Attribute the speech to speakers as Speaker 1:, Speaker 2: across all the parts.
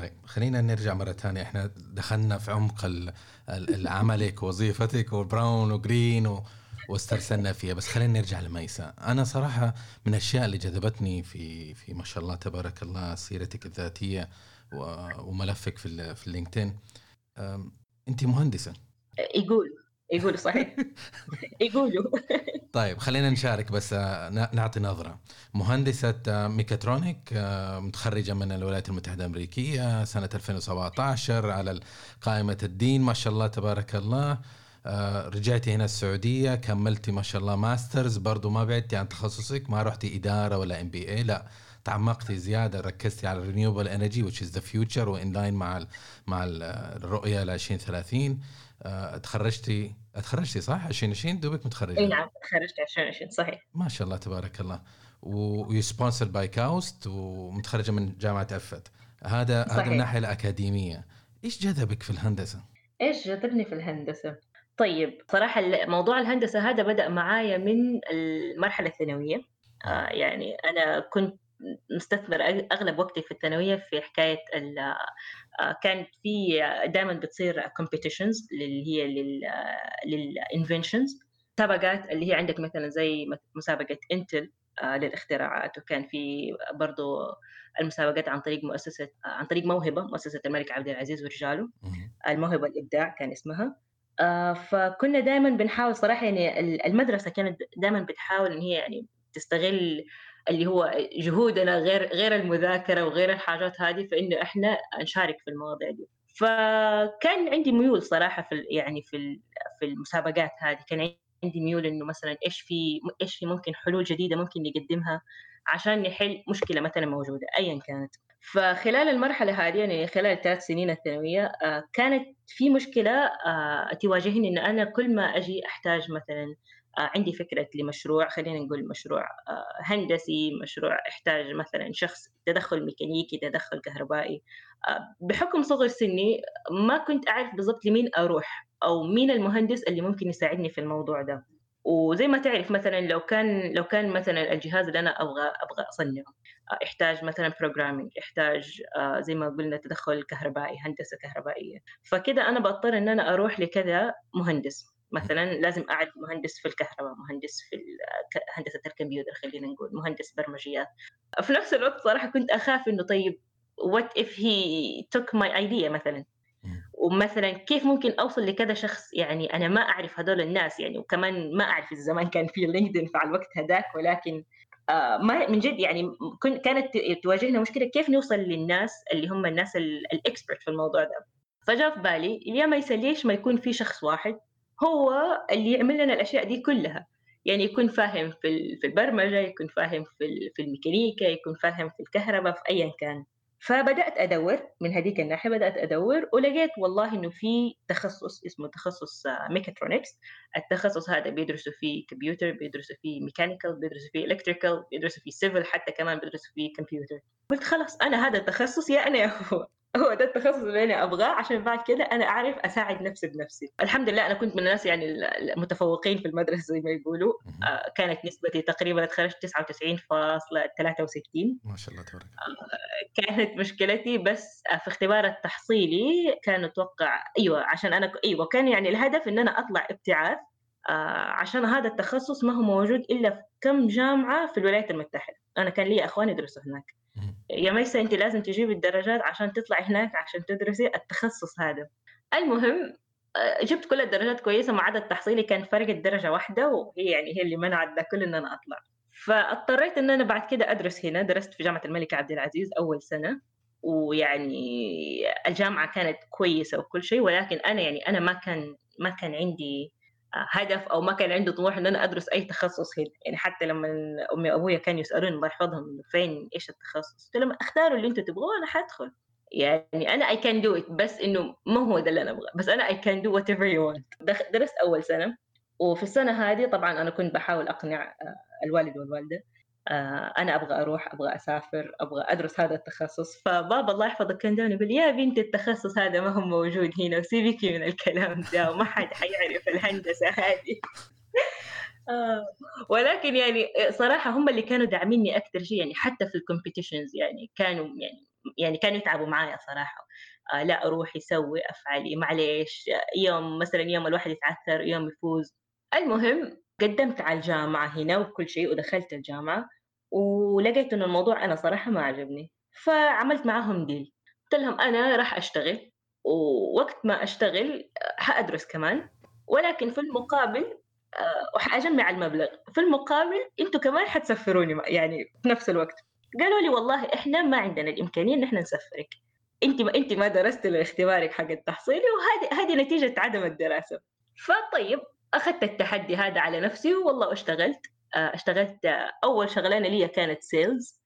Speaker 1: طيب خلينا نرجع مرة ثانية. إحنا دخلنا في عمق عملك ووظيفتك و brown و green و... واسترسلنا فيها. بس خلينا نرجع لميسا. أنا صراحة من الأشياء اللي جذبتني في في ما شاء الله تبارك الله سيرتك الذاتية و... وملفك في ال... في ال LinkedIn. أنت مهندسة.
Speaker 2: يقول يقول صحيح. يقولوا.
Speaker 1: طيب خلينا نشارك بس آه، نعطي نظرة. مهندسة آه، mechatronic آه، متخرجة من الولايات المتحدة الأمريكية سنة 2017 على قائمة الدين. ما شاء الله تبارك الله. رجعتي هنا السعودية كملتي ما شاء الله masters. برضو ما بعدتي عن تخصصك ما رحتي إدارة ولا MBA لا. تعمقتي زيادة ركزتي على ال renewable energy which is the future و in line مع مع ال- الرؤية ل 2030 آه، تخرجتي تخرجتي صح؟ 2020 دوبك متخرجة.
Speaker 2: إي نعم تخرجت 2020 صحيح.
Speaker 1: ما شاء الله تبارك الله. و sponsored by كاوست ومتخرجة من جامعة أفت. هذا هذا
Speaker 2: صحيح.
Speaker 1: من الناحية الأكاديمية. إيش جذبك في الهندسة؟
Speaker 2: إيش جذبني في الهندسة؟ طيب صراحة ال- موضوع الهندسة هذا بدأ معايا من المرحلة الثانوية. آه يعني أنا كنت مستثمر أغ- أغلب وقتي في الثانوية في آه كانت في دائما بتصير competitions اللي هي للانفنشنز مسابقات اللي هي عندك مثلا زي مسابقة انتل آه للاختراعات وكان في برضو المسابقات عن طريق مؤسسة آه عن طريق موهبة مؤسسة الملك عبد العزيز ورجاله. الموهبة الإبداع كان اسمها. آه، فكنا دائما بنحاول صراحة يعني ال- المدرسة كانت دائما بتحاول إن هي يعني تستغل اللي هو جهودنا غير غير المذاكرة وغير الحاجات هذه فإنه إحنا نشارك في المواضيع دي. فكان عندي ميول صراحة في يعني في في المسابقات هذه. كان عندي ميول إنه مثلا إيش في إيش في ممكن حلول جديدة ممكن نقدمها عشان نحل مشكلة مثلا موجودة أيا كانت. فخلال المرحلة هذه يعني خلال الثلاث سنين الثانوية آه، كانت في مشكلة آه، تواجهني إن أنا كل ما أجي أحتاج مثلا عندي فكرة لمشروع خلينا نقول مشروع آه، هندسي مشروع يحتاج مثلا شخص تدخل ميكانيكي تدخل كهربائي. آه، بحكم صغر سني ما كنت أعرف بالضبط لمين أروح أو مين المهندس اللي ممكن يساعدني في الموضوع ده. وزي ما تعرف مثلا لو كان لو كان مثلا الجهاز اللي أنا أبغى أبغى أصنعه آه، يحتاج مثلا بروجرامينج يحتاج آه، زي ما قلنا تدخل كهربائي هندسة كهربائية. فكده أنا بضطر إن أنا أروح لكذا مهندس. مثلا لازم اعرف مهندس في الكهرباء مهندس في هندسة الكمبيوتر خلينا نقول مهندس برمجيات. في نفس الوقت صراحة كنت أخاف إنه طيب what if he took my idea مثلا. ومثلا كيف ممكن أوصل لكذا شخص؟ يعني أنا ما أعرف هذول الناس يعني وكمان ما أعرف الزمان كان في LinkedIn في الوقت هذاك ولكن آه ما من جد يعني كانت تواجهنا مشكلة كيف نوصل للناس اللي هم الناس ال expert في الموضوع ده. فجاء في بالي يا ميسا ليش ما يكون في شخص واحد هو اللي يعمل لنا الأشياء دي كلها. يعني يكون فاهم في في البرمجة يكون فاهم في في الميكانيكا يكون فاهم في الكهرباء في ايا كان. فبدأت أدور من هذيك الناحية بدأت أدور ولقيت والله إنه في تخصص اسمه تخصص ميكاترونكس التخصص هذا بيدرسوا فيه كمبيوتر بيدرسوا فيه mechanical بيدرسوا فيه electrical بيدرسوا فيه civil حتى كمان بيدرسوا فيه كمبيوتر قلت خلاص أنا هذا التخصص يا أنا يا هو. هو ده التخصص اللي أنا أبغاه. عشان بعد كده أنا أعرف أساعد نفسي بنفسي. الحمد لله أنا كنت من الناس يعني المتفوقين في المدرسة زي ما يقولوا. آه، كانت نسبتي تقريبا اتخرجت 99.63
Speaker 1: ما شاء الله تبارك الله.
Speaker 2: كانت مشكلتي بس في اختبار التحصيلي كان أتوقع أيوه عشان أنا أيوه كان يعني الهدف إن أنا أطلع ابتعاث. آه، عشان هذا التخصص ما هو موجود إلا في كم جامعة في الولايات المتحدة. أنا كان لي إخوان يدرسوا هناك. يا ميسا أنت لازم تجيبي الدرجات عشان تطلعي هناك عشان تدرسي التخصص هذا. المهم آه، جبت كل الدرجات كويسة ما عدا التحصيلي كان فرق الدرجة واحدة وهي يعني هي اللي منعت ده كله إن أنا أطلع. فاضطريت إن أنا بعد كده أدرس هنا. درست في جامعة الملك عبد العزيز أول سنة ويعني الجامعة كانت كويسة وكل شيء ولكن أنا يعني أنا ما كان ما كان عندي هدف أو ما كان عندي طموح إن أنا أدرس أي تخصص هنا. يعني حتى لما أمي وابويا كانوا يسألوني الله يحفظهم فين إيش التخصص؟ قلت لهم اختاروا اللي أنتم تبغوه أنا حادخل يعني أنا I can do it بس إنه ما هو ده اللي أنا أبغاه. بس أنا I can do whatever you want درست أول سنة وفي السنة هذه طبعا أنا كنت بحاول أقنع آه، الوالد والوالدة. أنا أبغى أروح أبغى أسافر أبغى أدرس هذا التخصص. فبابا الله يحفظه كان دائما يقول يا بنت التخصص هذا ما هو موجود هنا وسيبك من الكلام ده وما حد حيعرف الهندسة هذه. آه، ولكن يعني صراحة هم اللي كانوا داعميني أكثر شيء يعني حتى في ال competitions يعني كانوا يعني يعني كانوا يتعبوا معايا صراحة. آه لا أروح يسوي أفعلي معليش يوم مثلا يوم الواحد يتعثر يوم يفوز. المهم قدمت على الجامعة هنا وكل شيء ودخلت الجامعة ولقيت إنه الموضوع أنا صراحة ما عجبني. فعملت معاهم ديل قلت لهم أنا راح أشتغل ووقت ما أشتغل حأدرس كمان. ولكن في المقابل آه، وحأجمع المبلغ. في المقابل إنتوا كمان حتسفروني يعني في نفس الوقت. قالوا لي والله إحنا ما عندنا الإمكانية إن إحنا نسفرك. أنت ما أنت ما درست لاختبارك حق التحصيلي وهذه هذه نتيجة عدم الدراسة. فطيب أخذت التحدي هذا على نفسي والله واشتغلت آه، اشتغلت آه، أول شغلانة لي كانت سيلز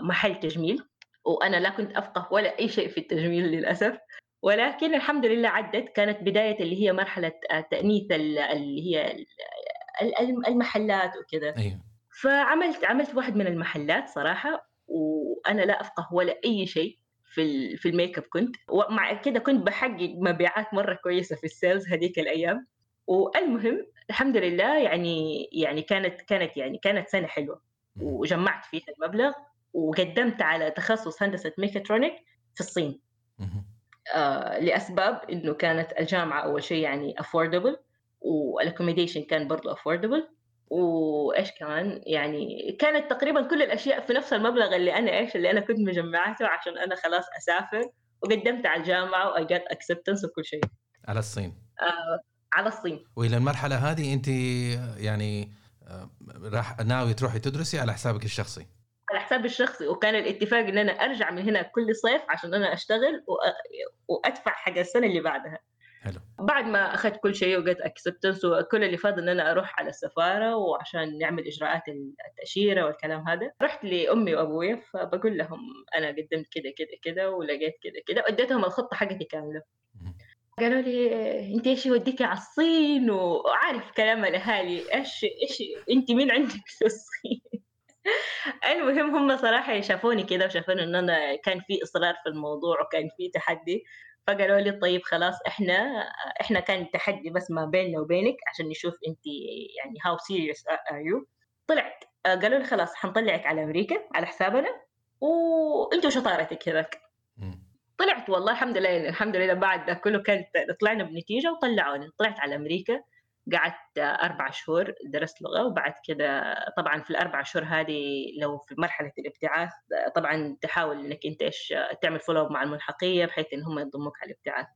Speaker 2: محل تجميل وأنا لا كنت أفقه ولا أي شيء في التجميل للأسف. ولكن الحمد لله عدت كانت بداية اللي هي مرحلة تأنيث اللي هي المحلات وكذا.
Speaker 1: أيوه.
Speaker 2: فعملت عملت واحد من المحلات صراحة وأنا لا أفقه ولا أي شيء في في الميك أب كنت. ومع كده كنت بحقق مبيعات مرة كويسة في ال sales هذيك الأيام. والمهم الحمد لله يعني يعني كانت كانت يعني كانت سنة حلوة. وجمعت فيها المبلغ وقدمت على تخصص هندسة mechatronic في الصين. آه لأسباب إنه كانت الجامعة أول شيء يعني affordable وال accommodation كان برضه affordable وإيش كمان يعني كانت تقريبا كل الأشياء في نفس المبلغ اللي أنا إيش اللي أنا كنت مجمعاته عشان أنا خلاص أسافر. وقدمت على الجامعة و I get acceptance وكل شيء.
Speaker 1: على الصين.
Speaker 2: آه على الصين.
Speaker 1: وإلى المرحلة هذه أنت يعني آه، راح ناوي تروحي تدرسي على حسابك الشخصي.
Speaker 2: على حسابي الشخصي. وكان الاتفاق إن أنا أرجع من هنا كل صيف عشان أنا أشتغل وأدفع حق السنة اللي بعدها.
Speaker 1: حلو.
Speaker 2: بعد ما أخذت كل شيء وقت اكسبتنس وكل اللي فاضل إن أنا أروح على السفارة وعشان نعمل إجراءات التأشيرة والكلام هذا رحت لأمي وأبويا فبقول لهم أنا قدمت كذا كذا كذا ولقيت كذا كذا واديتهم الخطة حقتي كاملة. قالوا لي أنت إيش يوديكي على الصين؟ وعارف كلام الأهالي إيش إيش أنت مين عندك في الصين؟ المهم هم صراحة شافوني كده وشافوني إن أنا كان في إصرار في الموضوع وكان في تحدي. فقالوا لي طيب خلاص إحنا إحنا كان تحدي بس ما بيننا وبينك عشان نشوف أنت يعني how serious are you طلعت. قالوا لي خلاص حنطلعك على أمريكا على حسابنا وانت وشطارتك هذاك طلعت والله الحمد لله الحمد لله بعد ده كله كانت طلعنا بنتيجة وطلعوني طلعت على أمريكا قعدت أربع شهور درست لغة وبعد كده طبعا في الأربع شهور هذه لو في مرحلة الابتعاث طبعا تحاول إنك أنت إيش تعمل follow مع الملحقية بحيث إن هم يضموك على الابتعاث.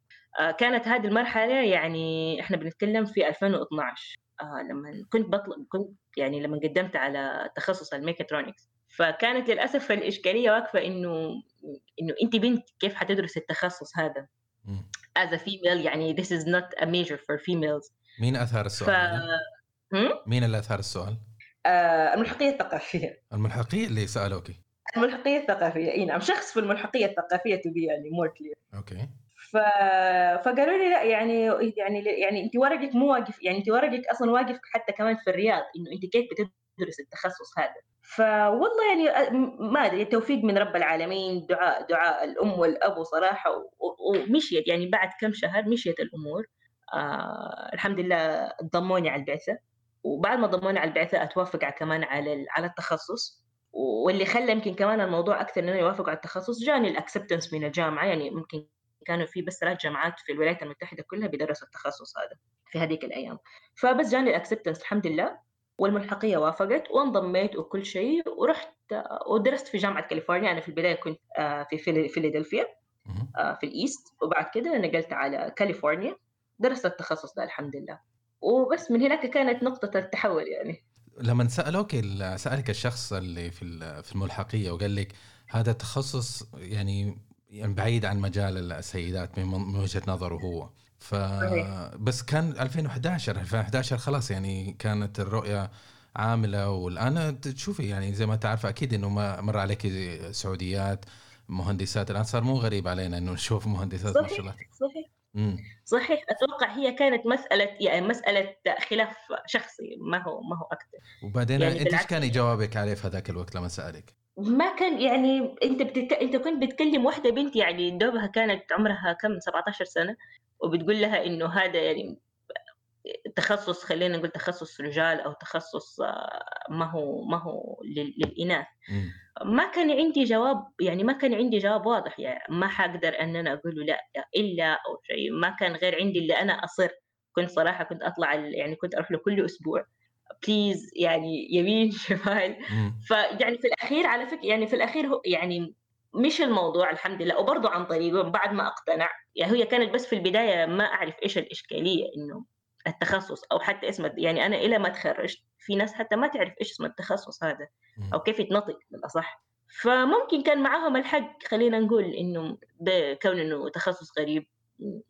Speaker 2: آه، كانت هذه المرحلة يعني إحنا بنتكلم في 2012 آه لما كنت بطلب كنت يعني لما قدمت على تخصص الميكاترونكس. فكانت للأسف الإشكالية واقفة إنه إنه أنت بنت كيف حتدرس التخصص هذا؟ as a female يعني this is not a major for females.
Speaker 1: مين أثار السؤال؟ ف... مين اللي أثار السؤال؟
Speaker 2: آه الملحقية الثقافية.
Speaker 1: الملحقية؟ اللي سالوكي
Speaker 2: الملحقية الثقافية إي نعم شخص في الملحقية الثقافية to be يعني more clear
Speaker 1: okay.
Speaker 2: ف... فقالوا لي لا يعني يعني يعني أنت ورقك مو واقف يعني أنت ورقك أصلا واقف حتى كمان في الرياض إنه أنت كيف بتدرس التخصص هذا. فوالله يعني ما أدري التوفيق من رب العالمين دعاء دعاء الأم والأب صراحة ومشيت. يعني بعد كم شهر مشيت الأمور. آه الحمد لله ضموني على البعثة. وبعد ما ضموني على البعثة أتوافق كمان على على التخصص. واللي خلى يمكن كمان الموضوع أكثر إنه يوافقوا على التخصص جاني ال acceptance من الجامعة. يعني ممكن كانوا في بس ثلاث جامعات في الولايات المتحدة كلها بيدرسوا التخصص هذا في هذيك الأيام. فبس جاني ال acceptance الحمد لله. والملحقية وافقت وانضميت وكل شيء ورحت ودرست في جامعة كاليفورنيا. أنا في البداية كنت آه، في فيلادلفيا آه، في الإيست. وبعد كده نقلت على كاليفورنيا. درست التخصص ده الحمد لله. وبس من هناك كانت نقطة التحول يعني.
Speaker 1: لما سألوك سألك الشخص اللي في في الملحقية وقال لك هذا التخصص يعني يعني بعيد عن مجال السيدات من وجهة نظره هو. ف بس كان 2011 2011 خلاص يعني كانت الرؤية عاملة والآن تشوفي يعني زي ما تعرف أكيد إنه ما مر عليك سعوديات مهندسات الآن صار مو غريب علينا إنه نشوف مهندسات
Speaker 2: ما شاء الله. صحيح صحيح. أتوقع هي كانت مسألة يعني مسألة خلاف شخصي ما هو ما هو أكثر
Speaker 1: وبعدين يعني أنت إيش كان جوابك عليه في هذاك الوقت لما سألك؟
Speaker 2: ما كان يعني أنت بتك... أنت كنت بتكلم واحدة بنت يعني دوبها كانت عمرها كم 17 سنة. وبتقول لها إنه هذا يعني تخصص خلينا نقول تخصص رجال أو تخصص ما هو ما هو للإناث. ما كان عندي جواب يعني ما كان عندي جواب واضح يعني ما حقدر أن أنا أقول لا إلا أو شيء. ما كان غير عندي اللي أنا أصر. كنت صراحة كنت أطلع يعني كنت أروح له كل أسبوع. بليز يعني يمين شمال. فيعني في الأخير على فكره يعني في الأخير هو يعني مش الموضوع الحمد لله. وبرضه عن طريقه بعد ما أقتنع يعني هي كانت بس في البداية ما أعرف إيش الإشكالية إنه التخصص أو حتى اسم يعني أنا إلى ما تخرجت في ناس حتى ما تعرف إيش اسم التخصص هذا أو كيف يتنطق بالأصح. فممكن كان معاهم الحق خلينا نقول إنه بكون إنه تخصص غريب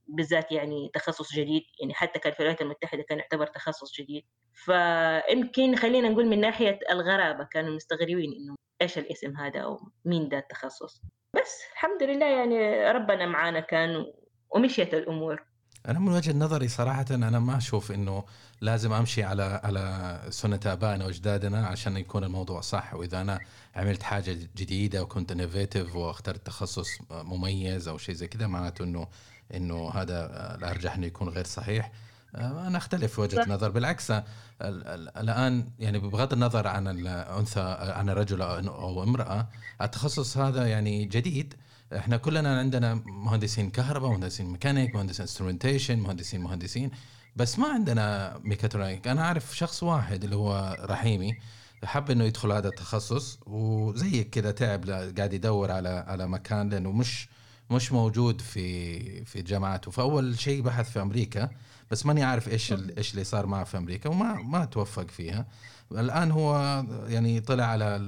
Speaker 2: بالذات يعني تخصص جديد يعني حتى كان في الولايات المتحدة كان يعتبر تخصص جديد. فيمكن خلينا نقول من ناحية الغرابة كانوا مستغربين إنه إيش الاسم هذا أو مين ده التخصص. بس الحمد لله يعني ربنا معانا كان ومشيت الأمور.
Speaker 1: أنا من وجهة نظري صراحة أنا ما أشوف إنه لازم أمشي على على سنة ابائنا وأجدادنا عشان يكون الموضوع صح. وإذا أنا عملت حاجة جديدة وكنت انوفيتيف واخترت تخصص مميز أو شيء زي كذا معناته إنه إنه هذا الأرجح إنه يكون غير صحيح. أنا أختلف في وجهة النظر. بالعكس الآن يعني بغض النظر عن الأنثى عن الرجل أو امرأة التخصص هذا يعني جديد. إحنا كلنا عندنا مهندسين كهرباء مهندسين ميكانيك مهندسين instrumentation مهندسين مهندسين بس ما عندنا mechatronic. أنا أعرف شخص واحد اللي هو رحيمي حب إنه يدخل هذا التخصص وزيك كذا تعب قاعد يدور على على مكان لأنه مش مش موجود في في جامعاته فأول شيء بحث في أمريكا. بس ماني عارف إيش إيش اللي صار معه في أمريكا وما ما توفق فيها. الآن هو يعني طلع على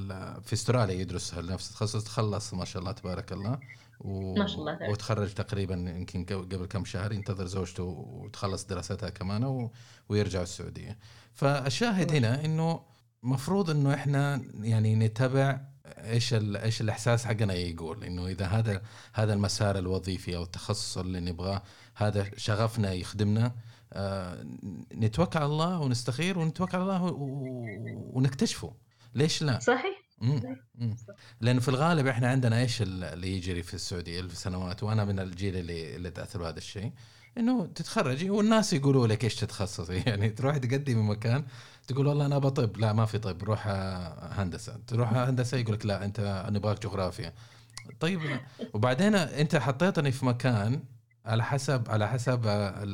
Speaker 1: في أستراليا يدرس نفس التخصص تخلص ما شاء الله تبارك الله
Speaker 2: و... ما شاء الله
Speaker 1: وتخرج تقريبا يمكن قبل كم شهر ينتظر زوجته وتخلص دراستها كمان و... ويرجع السعودية. فالشاهد هنا إنه مفروض إنه إحنا يعني نتبع إيش إيش الإحساس حقنا يقول إنه إذا هذا هذا المسار الوظيفي أو التخصص اللي نبغاه هذا شغفنا يخدمنا. آه نتوكل على الله ونستخير ونتوكل على الله ونكتشفه. ليش لا؟
Speaker 2: صحيح.
Speaker 1: لأنه في الغالب إحنا عندنا إيش اللي يجري في السعودية السنوات وأنا من الجيل اللي اللي تأثر بهذا الشيء إنه تتخرجي والناس يقولوا لك إيش تتخصصي. يعني تروح تقدمي مكان تقول والله أنا بطب لا ما في طب. روح هندسة. تروح هندسة يقول لك لا أنت نبغاك جغرافيا. طيب وبعدين أنت حطيتني في مكان على حسب على حسب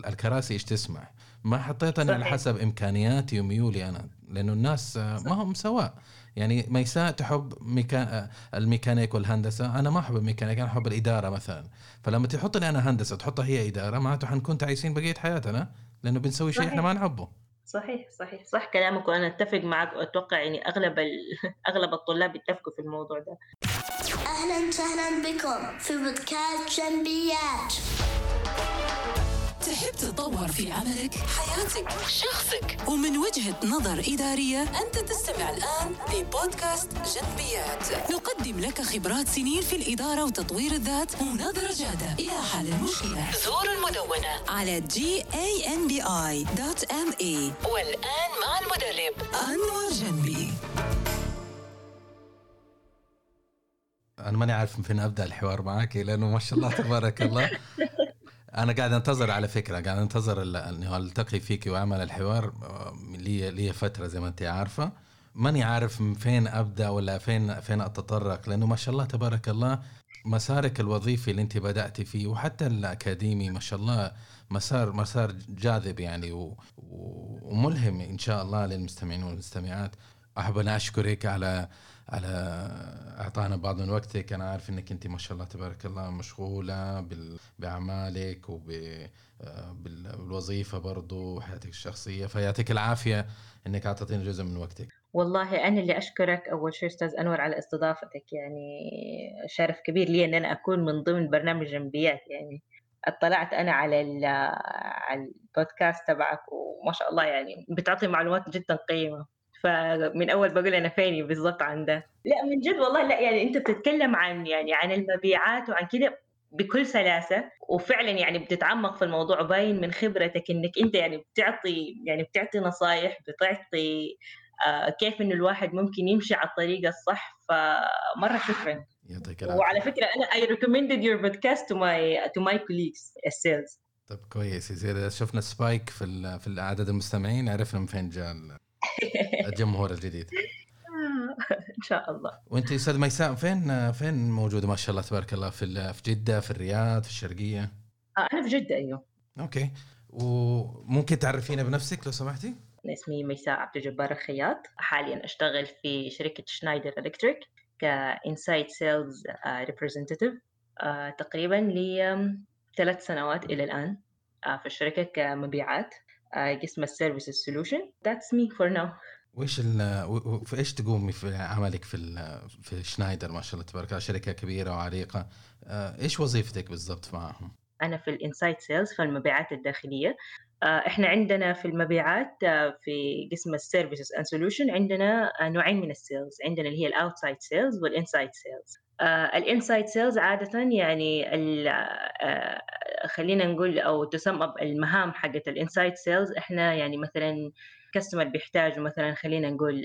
Speaker 1: الكراسي إيش تسمع. ما حطيتني على حسب إمكانياتي وميولي أنا لأنه الناس ما هم سواء. يعني ميساء تحب ميكا... الميكانيك والهندسة. أنا ما أحب الميكانيك أنا أحب الإدارة مثلا. فلما تحطني أنا هندسة تحطها هي إدارة معناته حنكون تعيسين بقية حياتنا لأنه بنسوي شيء إحنا ما نحبه.
Speaker 2: صحيح صحيح. صح كلامك وأنا أتفق معك وأتوقع يعني أغلب ال... أغلب الطلاب يتفقوا في الموضوع ده. أهلا وسهلا بكم في بودكاست جنبيات.
Speaker 3: تحب تتطور في عملك، حياتك، شخصك. ومن وجهة نظر إدارية أنت تستمع الآن لبودكاست جنبيات. نقدم لك خبرات سنين في الإدارة وتطوير الذات ونظرة جادة. إلى حل المشكلة زور المدونة. على gambi.me والآن مع المدرب. أنور جنبي.
Speaker 1: أنا ماني عارف من فين أبدأ الحوار معك لأنه ما شاء الله تبارك الله. أنا قاعد أنتظر على فكرة قاعد أنتظر إني ألتقي فيك وأعمل الحوار. لي لي فترة زي ما أنت عارفة. ماني عارف من فين أبدأ ولا فين فين أتطرق لأنه ما شاء الله تبارك الله مسارك الوظيفي اللي أنت بدأتي فيه وحتى الأكاديمي ما شاء الله مسار مسار جاذب يعني و... وملهم إن شاء الله للمستمعين والمستمعات. أحب أن أشكرك على على أعطانا بعض من وقتك. أنا عارف إنك أنت ما شاء الله تبارك الله مشغولة بأعمالك وبالوظيفه برضو وحياتك الشخصية. فيعطيك العافية إنك اعطيتينا جزء من وقتك.
Speaker 2: والله أنا اللي أشكرك أول شيء أستاذ أنور على استضافتك. يعني شرف كبير لي إن أنا أكون من ضمن برنامج جنبيات يعني اطلعت أنا على على البودكاست تبعك وما شاء الله يعني بتعطي معلومات جدا قيمة. فمن أول بقول أنا فيني بالضبط عن ده. لا من جد والله لا يعني أنت بتتكلم عن يعني عن المبيعات وعن كده بكل سلاسة وفعلا يعني بتتعمق في الموضوع باين من خبرتك إنك أنت يعني بتعطي يعني بتعطي نصايح بتعطي آه كيف إنه الواحد ممكن يمشي على الطريقة الصح. فمرة شكرا.
Speaker 1: يعطيك
Speaker 2: العافية. وعلى فكرة أنا I recommended your podcast to my to my colleagues as sales.
Speaker 1: طيب كويس يصير إذا شفنا سبايك في ال- في عدد المستمعين عرفنا من فين جاء ال- الجمهور الجديد.
Speaker 2: إن شاء الله.
Speaker 1: وأنت أستاذ ميساء فين فين موجوده ما شاء الله تبارك الله؟ في في جدة في الرياض في الشرقية؟
Speaker 2: آه، أنا في جدة أيوه.
Speaker 1: okay. وممكن تعرفينا بنفسك لو سمحتي؟
Speaker 2: اسمي ميساء عبد الجبار الخياط. حاليا أشتغل في شركة Schneider Electric ك inside sales representative تقريبا لي ثلاث سنوات إلى الآن آه، في الشركة كمبيعات. قسم ال services solution that's
Speaker 1: me for now وإيش في إيش تقومي في عملك في في شنايدر؟ ما شاء الله تبارك الله شركة كبيرة وعريقة. آه، إيش وظيفتك بالضبط معهم؟
Speaker 2: أنا في ال inside sales في المبيعات الداخلية. إحنا عندنا في المبيعات آه، في قسم ال services and solution عندنا آه، نوعين من ال sales. عندنا اللي هي ال outside sales وال inside sales ال inside sales عادة يعني آه، خلينا نقول أو تسمى المهام حقت ال inside sales إحنا يعني مثلا customer بيحتاجوا مثلا خلينا نقول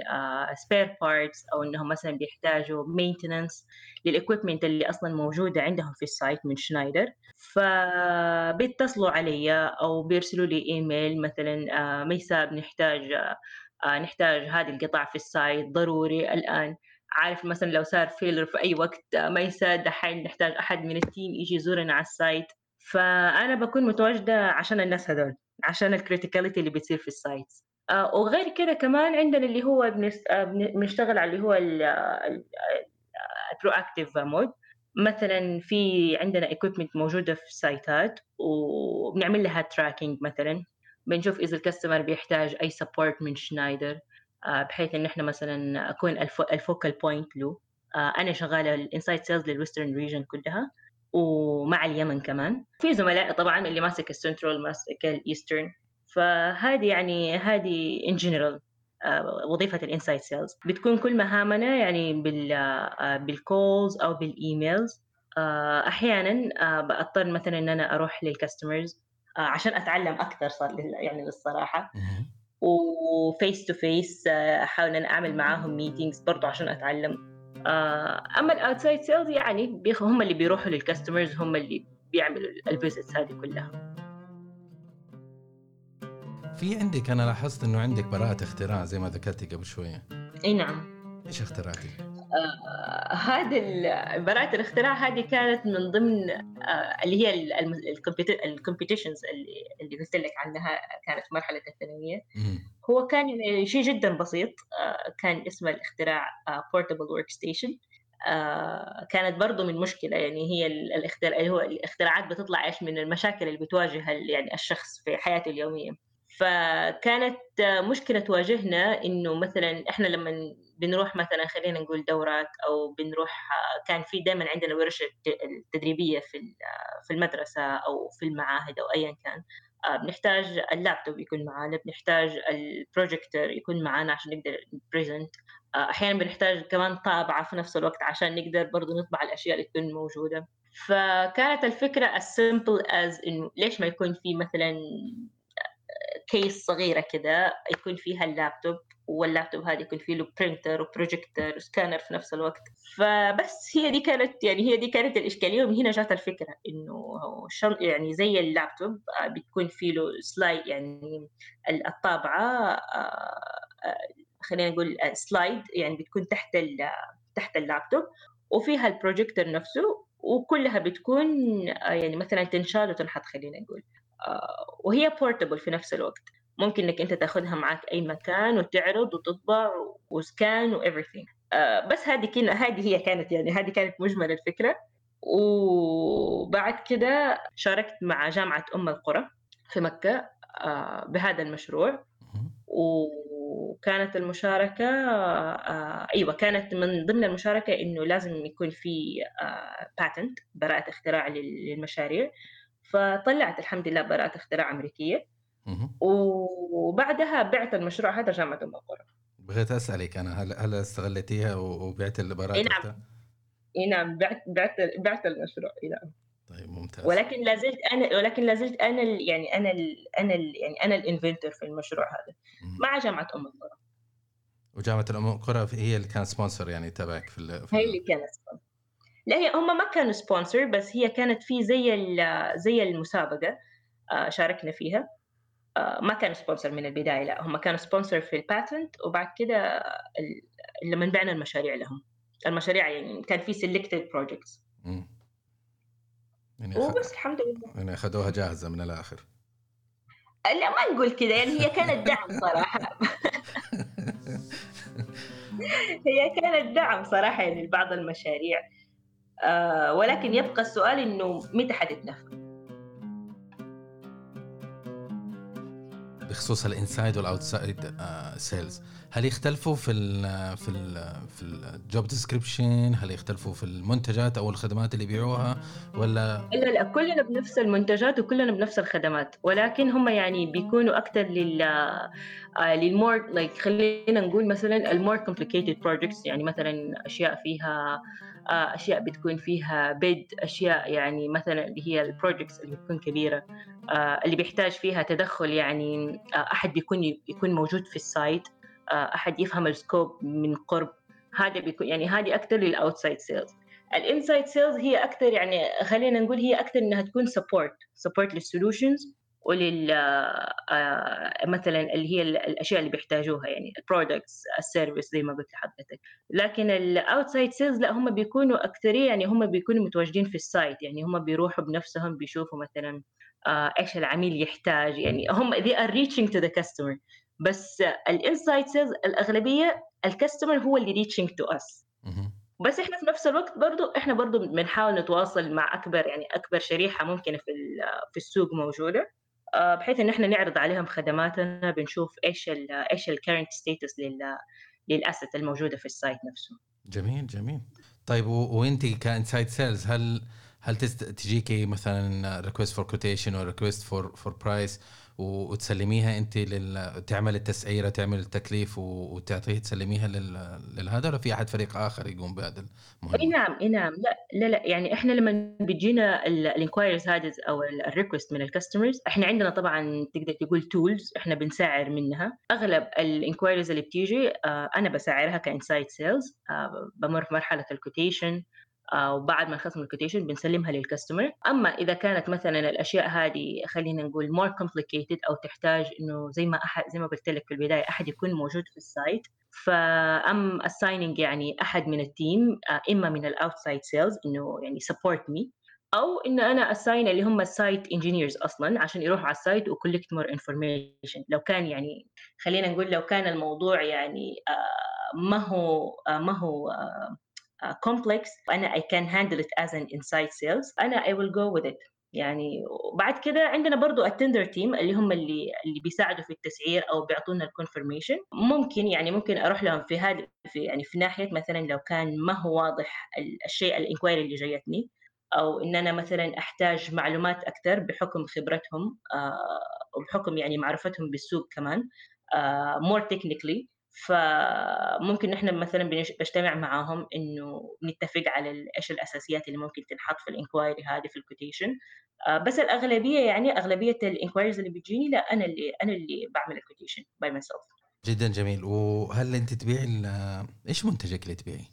Speaker 2: spare parts أو إنهم مثلا بيحتاجوا maintenance لل equipment اللي أصلا موجودة عندهم في ال site من شنايدر فبيتصلوا علي أو بيرسلوا لي إيميل مثلا آه، ميساء بنحتاج آه، نحتاج هذه القطع في ال site ضروري الآن. عارف مثلا لو صار failure في أي وقت آه، ميساء دحين نحتاج أحد من ال team يجي يزورنا على ال site. فأنا بكون متواجدة عشان الناس هذول عشان ال criticality اللي بتصير في ال site وغير كده كمان عندنا اللي هو بنشتغل على اللي هو ال proactive mode مثلا في عندنا equipment موجودة في السايتات وبنعمل لها tracking مثلا. بنشوف إذا ال customer بيحتاج أي support من شنايدر آه، بحيث إن إحنا مثلا أكون ال focal point له. آه، أنا شغالة ال inside sales لل western region كلها ومع اليمن كمان. في زملاء طبعا اللي ماسك السنترال ماسك ال eastern فهذه يعني هذه in general وظيفة ال inside sales. بتكون كل مهامنا يعني بال آه، بال calls أو بال emails آه، أحيانا آه، بضطر مثلا إن أنا أروح لل customers عشان أتعلم أكثر صار يعني للصراحة.
Speaker 1: مهم.
Speaker 2: و face to face أحاول إن أنا أعمل معاهم meetings برضو عشان أتعلم. آه، أما ال outside sales يعني هم اللي بيروحوا لل customers هم اللي بيعملوا ال visits هذه كلها.
Speaker 1: في عندك أنا لاحظت إنه عندك براءة اختراع زي ما ذكرتي قبل شوية.
Speaker 2: إي نعم.
Speaker 1: إيش اخترعتي؟
Speaker 2: آه، هذه ال- براءة الاختراع هذه كانت من ضمن آه، اللي هي ال competitions اللي اللي قلت لك عنها كانت مرحلة الثانوية. هو كان شيء جدا بسيط آه، كان اسمه الاختراع portable work station كانت برضو من مشكلة يعني هي ال- الاختراع اللي هو الاختراعات بتطلع إيش من المشاكل اللي بتواجه يعني الشخص في حياته اليومية. فكانت آه، مشكلة تواجهنا إنه مثلا إحنا لما بنروح مثلا خلينا نقول دورات أو بنروح آه، كان في دائما عندنا ورش الت- التدريبية في آه، في المدرسة أو في المعاهد أو أيا كان. آه، بنحتاج اللابتوب يكون معانا بنحتاج البروجيكتور يكون معانا عشان نقدر ن present. أحيانا بنحتاج كمان طابعة في نفس الوقت عشان نقدر برضو نطبع الأشياء اللي تكون موجودة. فكانت الفكرة as simple as إنه ليش ما يكون في مثلا case صغيرة كده يكون فيها اللابتوب واللابتوب هذا يكون فيه له printer و projector و scanner في نفس الوقت. فبس هي دي كانت يعني هي دي كانت الإشكالية ومن هنا جات الفكرة إنه شن يعني زي اللابتوب آه، بتكون فيه له slide يعني ال- الطابعة آه، آه، خلينا نقول slide يعني بتكون تحت تحت اللابتوب وفيها البروجيكتور نفسه وكلها بتكون يعني مثلا تنشال وتنحط خلينا نقول. وهي portable في نفس الوقت. ممكن إنك أنت تاخذها معك أي مكان وتعرض وتطبع و scan و everything بس هذه كنا هذه هي كانت يعني هذه كانت مجمل الفكرة. وبعد كده شاركت مع جامعة أم القرى في مكة آه، بهذا المشروع. وكانت المشاركة آه، أيوة كانت من ضمن المشاركة إنه لازم يكون في باتنت براءة اختراع لل- للمشاريع. فطلعت الحمد لله براءة اختراع أمريكية. وبعدها بعت المشروع هذا جامعة أم القرى
Speaker 1: بغيت أسألك أنا هل هل استغلتيها وبعت البراءه
Speaker 2: أي نعم. إي نعم بعت بعت بعت المشروع إي نعم
Speaker 1: طيب ممتاز
Speaker 2: ولكن لا زلت أنا ولكن لا زلت أنا ال- يعني أنا ال أنا ال يعني أنا ال inventor في المشروع هذا. مع جامعة أم القرى
Speaker 1: وجامعة الام القرى هي اللي كانت sponsor يعني تبعك في. في
Speaker 2: هي
Speaker 1: ال-
Speaker 2: اللي كانت sponsor. لا هي هم ما كانوا sponsor بس هي كانت في زي زي المسابقة آه، شاركنا فيها. آه، ما كانوا sponsor من البداية لا هم كانوا sponsor في ال patent وبعد كده لما بعنا المشاريع لهم. المشاريع يعني كان في selected projects يعني وبس الحمد لله.
Speaker 1: يعني أخذوها جاهزة من الآخر.
Speaker 2: لا ما نقول كذا يعني هي كانت دعم صراحة. هي كانت دعم صراحة يعني لبعض المشاريع. آه ولكن يبقى السؤال إنه متى حتتنفذ
Speaker 1: بخصوص ال inside وال outside sales هل يختلفوا في ال في ال في ال job description هل يختلفوا في المنتجات أو الخدمات اللي يبيعوها؟ ولا؟
Speaker 2: لا لا كلنا بنفس المنتجات وكلنا بنفس الخدمات. ولكن هم يعني بيكونوا أكثر لل لل more like خلينا نقول مثلا ال more complicated projects يعني مثلا أشياء فيها آه، أشياء بتكون فيها bid أشياء يعني مثلا اللي هي ال projects اللي بتكون كبيرة آه، اللي بيحتاج فيها تدخل يعني آه، أحد بيكون يكون موجود في ال site أحد يفهم ال scope من قرب. هذا بيكون يعني هذه أكثر لل outside sales ال inside sales هي أكثر يعني خلينا نقول هي أكثر إنها تكون support support لل solutions ولل آه، مثلا اللي هي الأشياء اللي بيحتاجوها يعني ال products ال service زي ما قلت لحضرتك. لكن ال outside sales لا هم بيكونوا أكثرية يعني هم بيكونوا متواجدين في ال site يعني هم بيروحوا بنفسهم بيشوفوا مثلا آه، إيش العميل يحتاج يعني هم they are reaching to the customer. بس ال inside sales الأغلبية ال customer هو اللي reaching to us بس إحنا في نفس الوقت برضو إحنا برضو بنحاول نتواصل مع أكبر يعني أكبر شريحة ممكنة في في السوق موجودة. بحيث إن إحنا نعرض عليهم خدماتنا بنشوف إيش ال إيش ال current status لل asset الموجودة في ال site نفسه.
Speaker 1: جميل جميل. طيب وانت ك inside sales هل هل تجيكي مثلا request for quotation أو request for for price وتسلميها انت لل... تعمل التسعيرة تعمل التكليف وتعطيه تسلميها لل... للهذا ولا في أحد فريق آخر يقوم بهذا
Speaker 2: المهمة؟ أي نعم أي نعم. لا لا لا. يعني إحنا لما بيجينا ال inquiries هذه أو ال request من ال customers إحنا عندنا طبعا تقدر تقول tools إحنا بنسعر منها. أغلب ال inquiries اللي بتيجي آه، أنا بسعرها ك inside sales آه، بمر في مرحلة ال quotation وبعد ما نخلص ال quotation بنسلمها لل customer أما إذا كانت مثلا الأشياء هذه خلينا نقول more complicated أو تحتاج إنه زي ما أحد زي ما قلت لك في البداية أحد يكون موجود في ال site ف I'm assigning يعني أحد من ال team آه، إما من ال outside sales إنه يعني support me أو إن أنا assign اللي هم ال site engineers أصلا عشان يروحوا على ال site و collect more information لو كان يعني خلينا نقول لو كان الموضوع يعني آه، ما هو ما هو complex أنا I can handle it as an inside sales. أنا I will go with it. يعني وبعد كده عندنا برضو ال tender team اللي هم اللي اللي بيساعدوا في التسعير أو بيعطونا ال confirmation ممكن يعني ممكن أروح لهم في هذه في يعني في ناحية مثلا لو كان ما هو واضح الشيء ال inquiry اللي جايتني أو إن أنا مثلا أحتاج معلومات أكثر بحكم خبرتهم آه وبحكم يعني معرفتهم بالسوق كمان more uh, technically فممكن نحن مثلا بنجتمع معاهم إنه نتفق على إيش الأساسيات اللي ممكن تنحط في ال inquiry هذه في ال quotation. آه، بس الأغلبية يعني أغلبية ال inquiries اللي بتجيني لا أنا اللي أنا اللي بعمل ال quotation by myself
Speaker 1: جدا جميل. وهل أنت تبيعي إيش منتجك اللي تبيعي؟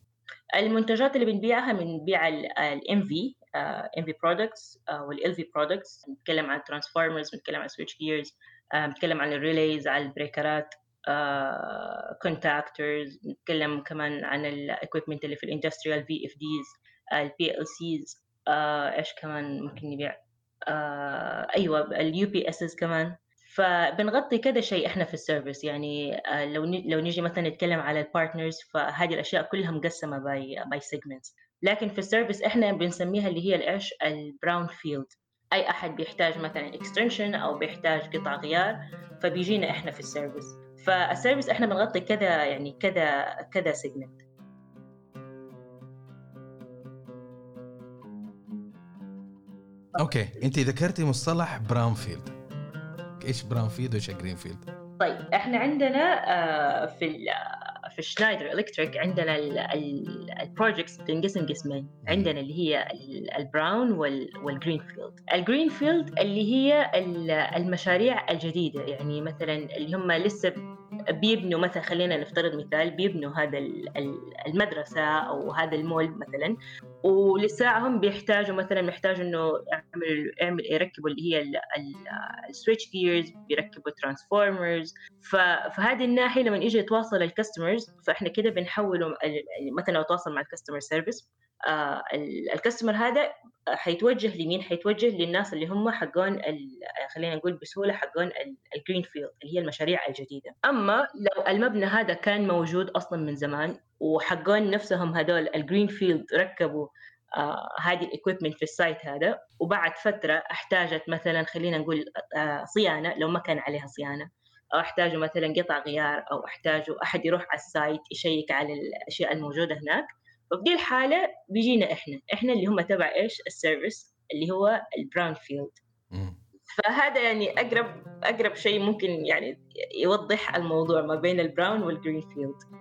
Speaker 2: المنتجات اللي بنبيعها بنبيع ال MV MV products وال LV products بنتكلم عن transformers بنتكلم عن switchgears بنتكلم عن ال relays على ال breakerات contactors آه، نتكلم كمان عن ال equipment اللي في ال industrial VFDs ال PLCs إيش كمان ممكن نبيع آه أيوه ال UPSs كمان. فبنغطي كذا شيء إحنا في ال service. يعني آه لو لو نيجي مثلا نتكلم على ال partners فهذه الأشياء كلها مقسمة by by segments لكن في ال service إحنا بنسميها اللي هي الايش ال brownfield أي أحد بيحتاج مثلا extension أو بيحتاج قطع غيار فبيجينا إحنا في ال service. فال service إحنا بنغطي كذا يعني كذا كذا segment
Speaker 1: أوكي أنت ذكرتي مصطلح brownfield إيش براونفيلد وإيش greenfield
Speaker 2: طيب إحنا عندنا آه، في في Schneider Electric عندنا ال projects بتنقسم قسمين. عندنا اللي هي ال brown وال greenfield ال greenfield اللي هي المشاريع الجديدة يعني مثلا اللي هم لسه بيبنوا مثلا خلينا نفترض مثال بيبنوا هذا المدرسة أو هذا المول مثلا ولساعة هم بيحتاجوا مثلا محتاجوا إنه يعمل يعمل يركبوا اللي هي ال switchgears بيركبوا transformers فهذه الناحية لما يجي يتواصل ال customers فإحنا كده بنحوله مثلا لو تواصل مع ال customer service ال customer هذا حيتوجه لمين؟ حيتوجه للناس اللي هم حقون خلينا نقول بسهولة حقون ال green field اللي هي المشاريع الجديدة، أما لو المبنى هذا كان موجود أصلا من زمان وحقون نفسهم هذول ال green field ركبوا آه هذه ال equipment في ال site هذا وبعد فترة احتاجت مثلا خلينا نقول آه صيانة لو ما كان عليها صيانة أو احتاجوا مثلا قطع غيار أو احتاجوا أحد يروح على ال site يشيك على الأشياء الموجودة هناك ففي دي الحالة بيجينا إحنا. إحنا اللي هم تبع إيش؟ ال service اللي هو ال brown field. فهذا يعني أقرب أقرب شيء ممكن يعني يوضح الموضوع ما بين ال brown وال green field.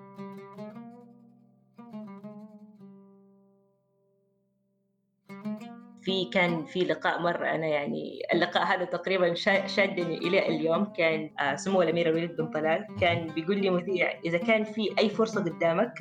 Speaker 2: في كان في لقاء مرة أنا يعني اللقاء هذا تقريبا شادني إلى اليوم. كان آه، سمو الأمير الوليد بن طلال. كان بيقول لي مذيع إذا كان في أي فرصة قدامك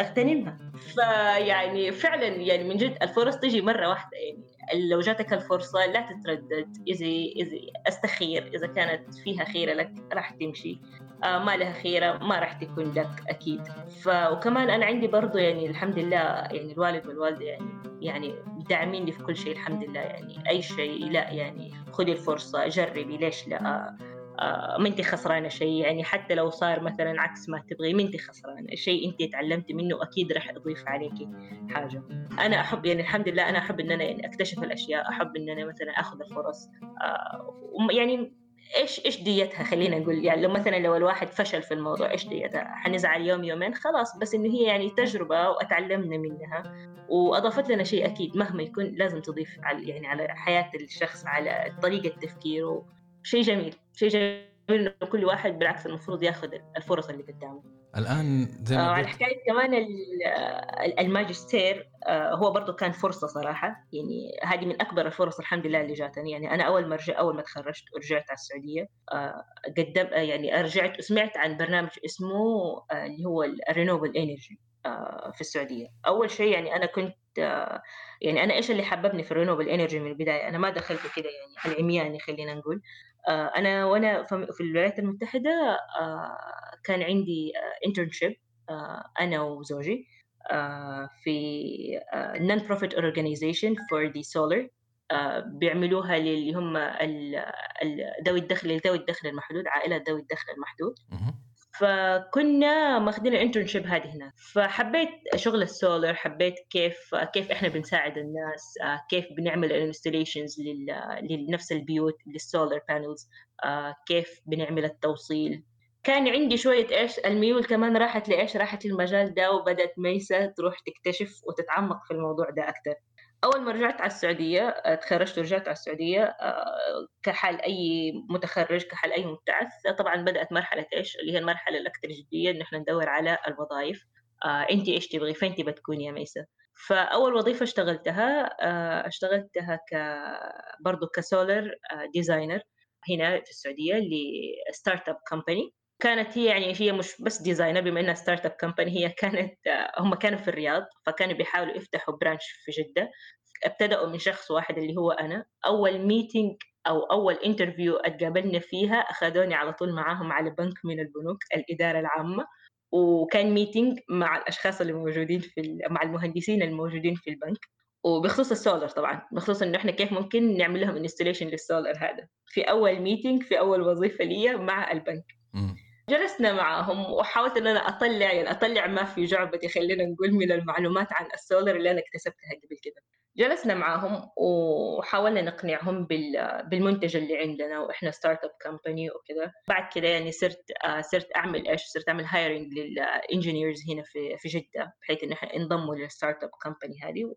Speaker 2: أغتنمها. فيعني فعلا يعني من جد الفرص تجي مرة واحدة يعني لو جاتك الفرصة لا تتردد إذا إذا أستخير إذا كانت فيها خيرة لك راح تمشي آه ما لها خيرة ما راح تكون لك أكيد. ف وكمان أنا عندي برضو يعني الحمد لله يعني الوالد والوالدة يعني يعني داعميني في كل شيء الحمد لله يعني أي شيء لا يعني خذي الفرصة جربي ليش لا؟ ما انت خسرانة شيء يعني حتى لو صار مثلا عكس ما تبغي ما انت خسرانة شيء انت تعلمتي منه أكيد راح يضيف عليكي حاجة. أنا أحب يعني الحمد لله أنا أحب إن أنا يعني أكتشف الأشياء أحب إن أنا مثلا أخذ الفرص آه، يعني إيش إيش ديتها؟ خلينا نقول يعني لو مثلا لو الواحد فشل في الموضوع إيش ديتها؟ حنزعل يوم يومين خلاص بس إنه هي يعني تجربة وأتعلمنا منها وأضافت لنا شيء أكيد مهما يكون لازم تضيف على يعني على حياة الشخص على طريقة تفكيره شيء جميل. شيء جميل إنه كل واحد بالعكس المفروض ياخذ الفرص اللي قدامه.
Speaker 1: الآن زي ما
Speaker 2: آه على حكاية كمان الماجستير آه هو برضه كان فرصة صراحة. يعني هذه من أكبر الفرص الحمد لله اللي جاتني. يعني أنا أول ما رجع أول ما تخرجت ورجعت على السعودية آه قدم آه يعني رجعت وسمعت عن برنامج اسمه آه اللي هو ال renewable energy آه في السعودية. أول شيء يعني أنا كنت آه يعني أنا إيش اللي حببني في ال renewable energy من البداية؟ أنا ما دخلت كده يعني العمياني خلينا نقول. آه، أنا وأنا في الولايات المتحدة آه، كان عندي internship آه، أنا وزوجي في non-profit organization for the solar بيعملوها اللي هم ذوي الدخل ذوي الدخل المحدود عائلة ذوي الدخل المحدود. فكنا ماخذين ال internship هذه هناك. فحبيت شغل السولر حبيت كيف كيف إحنا بنساعد الناس كيف بنعمل ال installations لنفس البيوت لل solar panels كيف بنعمل التوصيل. كان عندي شوية إيش الميول كمان راحت لإيش راحت للمجال ده وبدأت ميساء تروح تكتشف وتتعمق في الموضوع ده أكثر أول ما رجعت على السعودية آه، تخرجت ورجعت على السعودية آه، كحال أي متخرج كحال أي مبتعث. طبعا بدأت مرحلة إيش؟ اللي هي المرحلة الاكثر جديه إن إحنا ندور على الوظائف. آه، انت إيش تبغي؟ فين تبغى تكوني يا ميساء؟ فأول وظيفة اشتغلتها اشتغلتها ك برضه ك solar designer هنا في السعودية ل startup company كانت هي يعني هي مش بس designer بما إنها startup company هي كانت هم كانوا في الرياض فكانوا بيحاولوا يفتحوا branch في جدة. ابتدأوا من شخص واحد اللي هو أنا. أول meeting أو أول interview أتقابلنا فيها أخذوني على طول معاهم على بنك من البنوك الإدارة العامة. وكان meeting مع الأشخاص اللي موجودين في مع المهندسين الموجودين في البنك. وبخصوص السولر طبعا بخصوص إنه إحنا كيف ممكن نعمل لهم installation لل solar هذا. في أول meeting في أول وظيفة لي مع البنك. جلسنا معهم وحاولت إن أنا أطلع يعني أطلع ما في جعبتي خلينا نقول من المعلومات عن السولر اللي أنا اكتسبتها قبل كده. جلسنا معاهم وحاولنا نقنعهم بالمنتج اللي عندنا وإحنا startup company وكذا. بعد كده يعني صرت صرت أعمل إيش؟ صرت أعمل hiring لل engineers هنا في في جدة بحيث إن إحنا انضموا لل startup company هذه